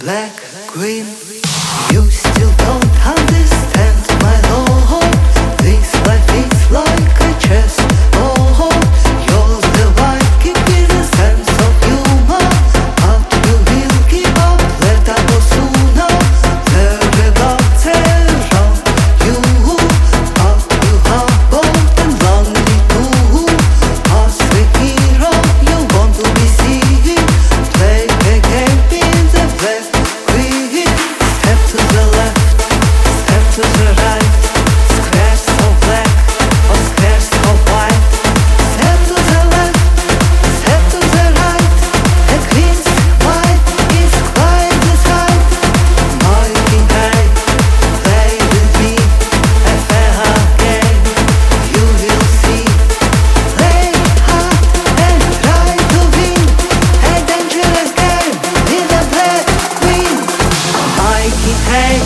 black, queen. You still don't understand. sızırar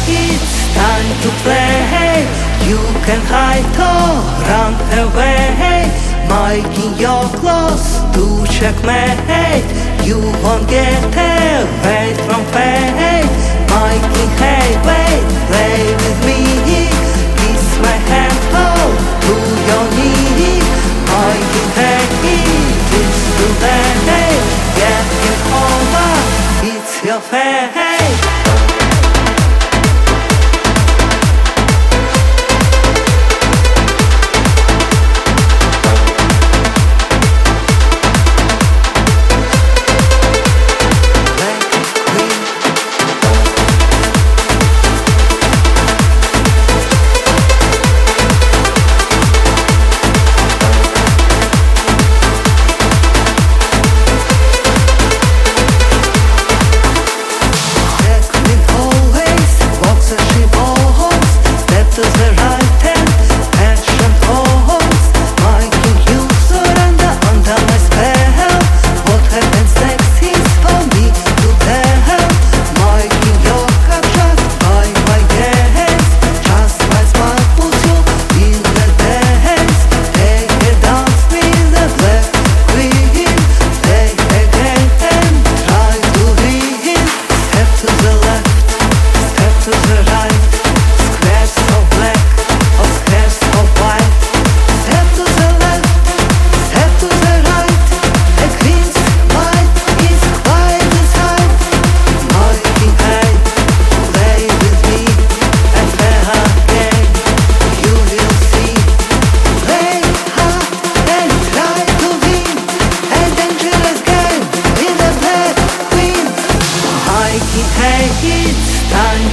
it's time to play. You can hide or run away. Making your clothes to checkmate. You won't get away from fate. Making hey, wait, play with me. Kiss my hand, hold to your knee. Making hey, it's today. Get it over, it's your fate.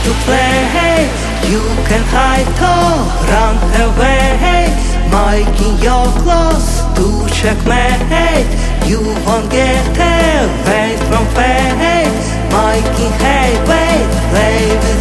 to play. You can hide or run away. Making your clothes to checkmate. You won't get away from fate. Making hey wait, play with